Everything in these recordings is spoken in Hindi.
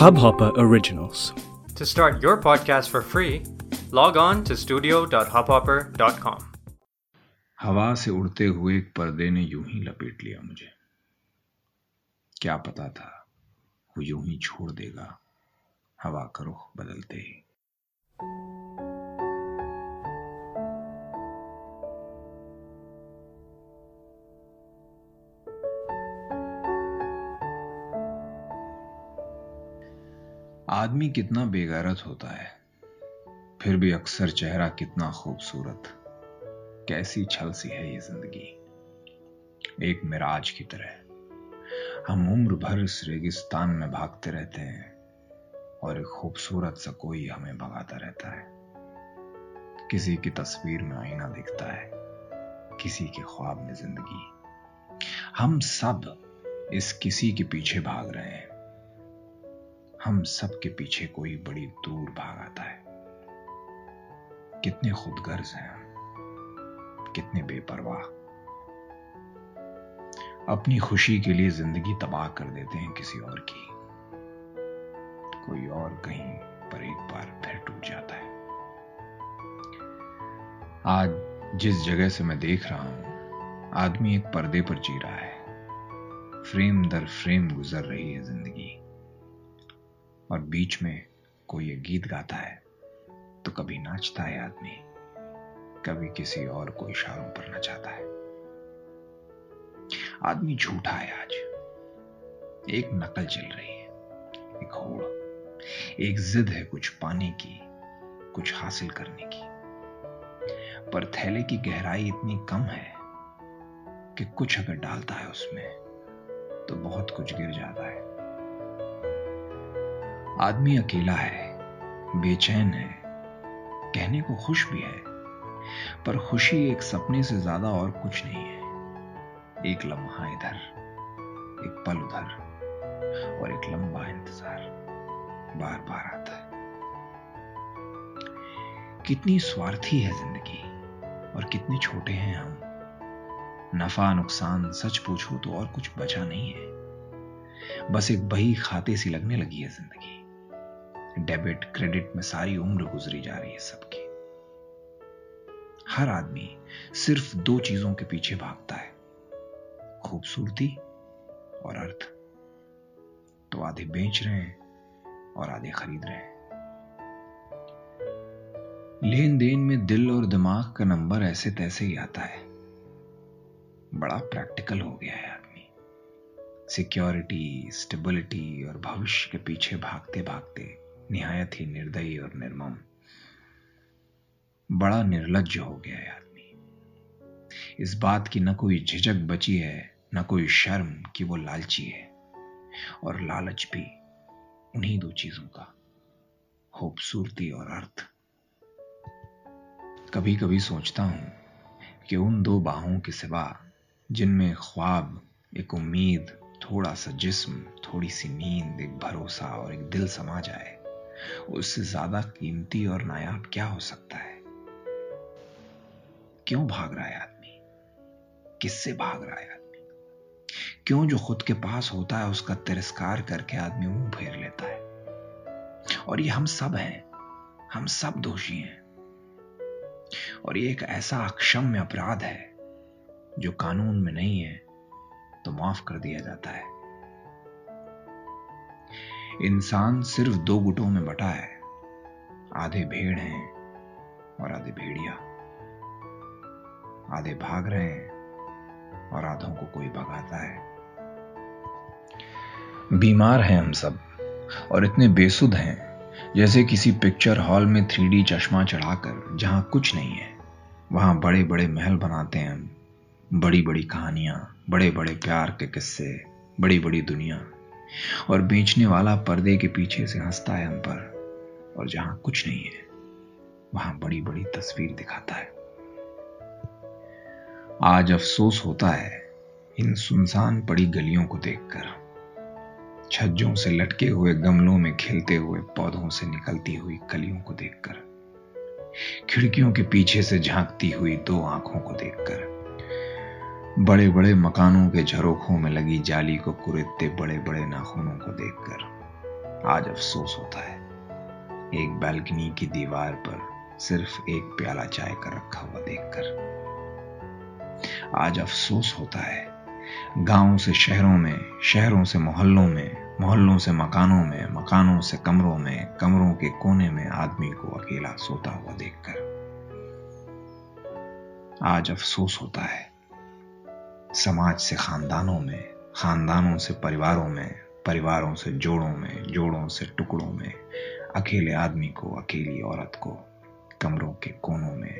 Hubhopper Originals. To start your podcast for free, log on to studio.hubhopper.com. हवा से उड़ते हुए एक पर्दे ने यूँ ही लपेट लिया मुझे क्या पता था वो यूँ ही छोड़ देगा हवा का रुख बदलते ही आदमी कितना बेगैरत होता है, फिर भी अक्सर चेहरा कितना खूबसूरत। कैसी छल सी है ये ज़िंदगी। एक मिराज की तरह। हम उम्र भर इस रेगिस्तान में भागते रहते हैं और एक खूबसूरत सा कोई हमें भगाता रहता है। किसी की तस्वीर में आईना दिखता है, किसी के ख्वाब में ज़िंदगी। हम सब इस किसी के पीछे भाग रहे हैं। हम सब के पीछे कोई बड़ी दूर भाग आता है। कितने खुदगर्ज हैं हम। कितने बेपरवाह। अपनी खुशी के लिए ज़िंदगी तबाह कर देते हैं किसी और की। कोई और कहीं पर एक बार फिर टूट जाता है। आज जिस जगह से मैं देख रहा हूँ, आदमी एक पर्दे पर जी रहा है। फ्रेम दर फ्रेम गुजर रही है ज़िंदगी। और बीच में कोई एक गीत गाता है तो कभी नाचता है आदमी, कभी किसी और को इशारों पर नचाता है। आदमी झूठा है आज। एक नकल चल रही है, एक होड़, एक जिद है कुछ पाने की, कुछ हासिल करने की। पर थैले की गहराई इतनी कम है कि कुछ अगर डालता है उसमें तो बहुत कुछ गिर जाता है। आदमी अकेला है, बेचैन है, कहने को खुश भी है, पर खुशी एक सपने से ज़्यादा और कुछ नहीं है। एक लम्हा इधर, एक पल उधर, और एक लंबा इंतज़ार बार बार आता है। कितनी स्वार्थी है ज़िंदगी, और कितने छोटे हैं हम। नफा, नुकसान, सच पूछो तो और कुछ बचा नहीं है। बस एक बही खाते सी लगने लगी है ज़िंदगी। डेबिट, क्रेडिट में सारी उम्र गुजरी जा रही है सबकी। हर आदमी सिर्फ़ दो चीज़ों के पीछे भागता है, खूबसूरती और अर्थ। तो आधे बेच रहे हैं और आधे खरीद रहे हैं। लेन देन में दिल और दिमाग का नंबर ऐसे तैसे ही आता है। बड़ा प्रैक्टिकल हो गया है आदमी। सिक्योरिटी, स्टेबिलिटी और भविष्य के पीछे भागते भागते निहायत ही निर्दयी और निर्मम। बड़ा निर्लज हो गया है आदमी। इस बात की न कोई झिझक बची है, न कोई शर्म कि वो लालची है। और लालच भी उन्हीं दो चीज़ों का, खूबसूरती और अर्थ। कभी कभी सोचता हूँ कि उन दो बाहों के सिवा, जिनमें ख्वाब, एक उम्मीद, थोड़ा सा जिस्म, थोड़ी सी नींद, एक भरोसा और एक दिल समा जाए उससे ज़्यादा कीमती और नायाब क्या हो सकता है? क्यों भाग रहा है आदमी? किससे भाग रहा है आदमी? क्यों जो खुद के पास होता है उसका तिरस्कार करके आदमी मुँह फेर लेता है? और ये हम सब हैं, हम सब दोषी हैं। और ये एक ऐसा अक्षम्य अपराध है, जो कानून में नहीं है तो माफ़ कर दिया जाता है। इंसान सिर्फ़ दो गुटों में बटा है। आधे भेड़ हैं और आधे भेड़िया। आधे भाग रहे हैं और आधों को कोई भगाता है। बीमार हैं हम सब और इतने बेसुध हैं, जैसे किसी पिक्चर हॉल में थ्री चश्मा चढ़ाकर, जहाँ कुछ नहीं है। वहाँ बड़े बड़े महल बनाते हैं हम। बड़ी बड़ी कहानियाँ बड़े बड़े प्यार के किस्से बड़ी बड़ी दुनिया। और बेचने वाला पर्दे के पीछे से हंसता है हम पर। और जहाँ कुछ नहीं है, वहाँ बड़ी बड़ी तस्वीर दिखाता है। आज अफसोस होता है इन सुनसान पड़ी गलियों को देखकर। छज्जों से लटके हुए गमलों में खिलते हुए पौधों से निकलती हुई कलियों को देखकर, खिड़कियों के पीछे से झांकती हुई दो आँखों को देखकर। बड़े बड़े मकानों के झरोखों में लगी जाली को कुरेदते बड़े बड़े नाखूनों को देखकर आज अफसोस होता है। एक बालकनी की दीवार पर सिर्फ़ एक प्याला चाय का रखा हुआ देखकर आज अफसोस होता है। गाँवों से शहरों में, शहरों से मोहल्लों में, मोहल्लों से मकानों में, मकानों से कमरों में, कमरों के कोने में आदमी को अकेला सोता हुआ देखकर आज अफसोस होता है। समाज से खानदानों में, खानदानों से परिवारों में, परिवारों से जोड़ों में, जोड़ों से टुकड़ों में, अकेले आदमी को, अकेली औरत को, कमरों के कोनों में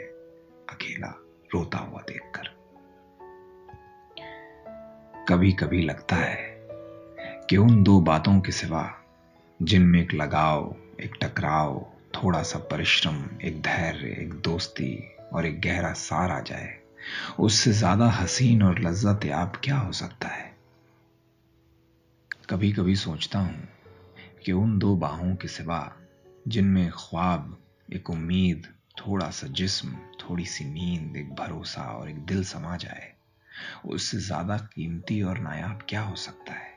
अकेला रोता हुआ देखकर। कभी कभी लगता है कि उन दो बातों के सिवा जिनमें एक लगाव, एक टकराव, थोड़ा सा परिश्रम, एक धैर्य, एक दोस्ती और एक गहरा सार आ जाए उससे ज़्यादा हसीन और लज्जत याब क्या हो सकता है? कभी कभी सोचता हूँ कि उन दो बाहों के सिवा, जिनमें ख्वाब, एक उम्मीद थोड़ा सा जिस्म थोड़ी सी नींद, एक भरोसा और एक दिल समा जाए, उससे ज़्यादा कीमती और नायाब क्या हो सकता है?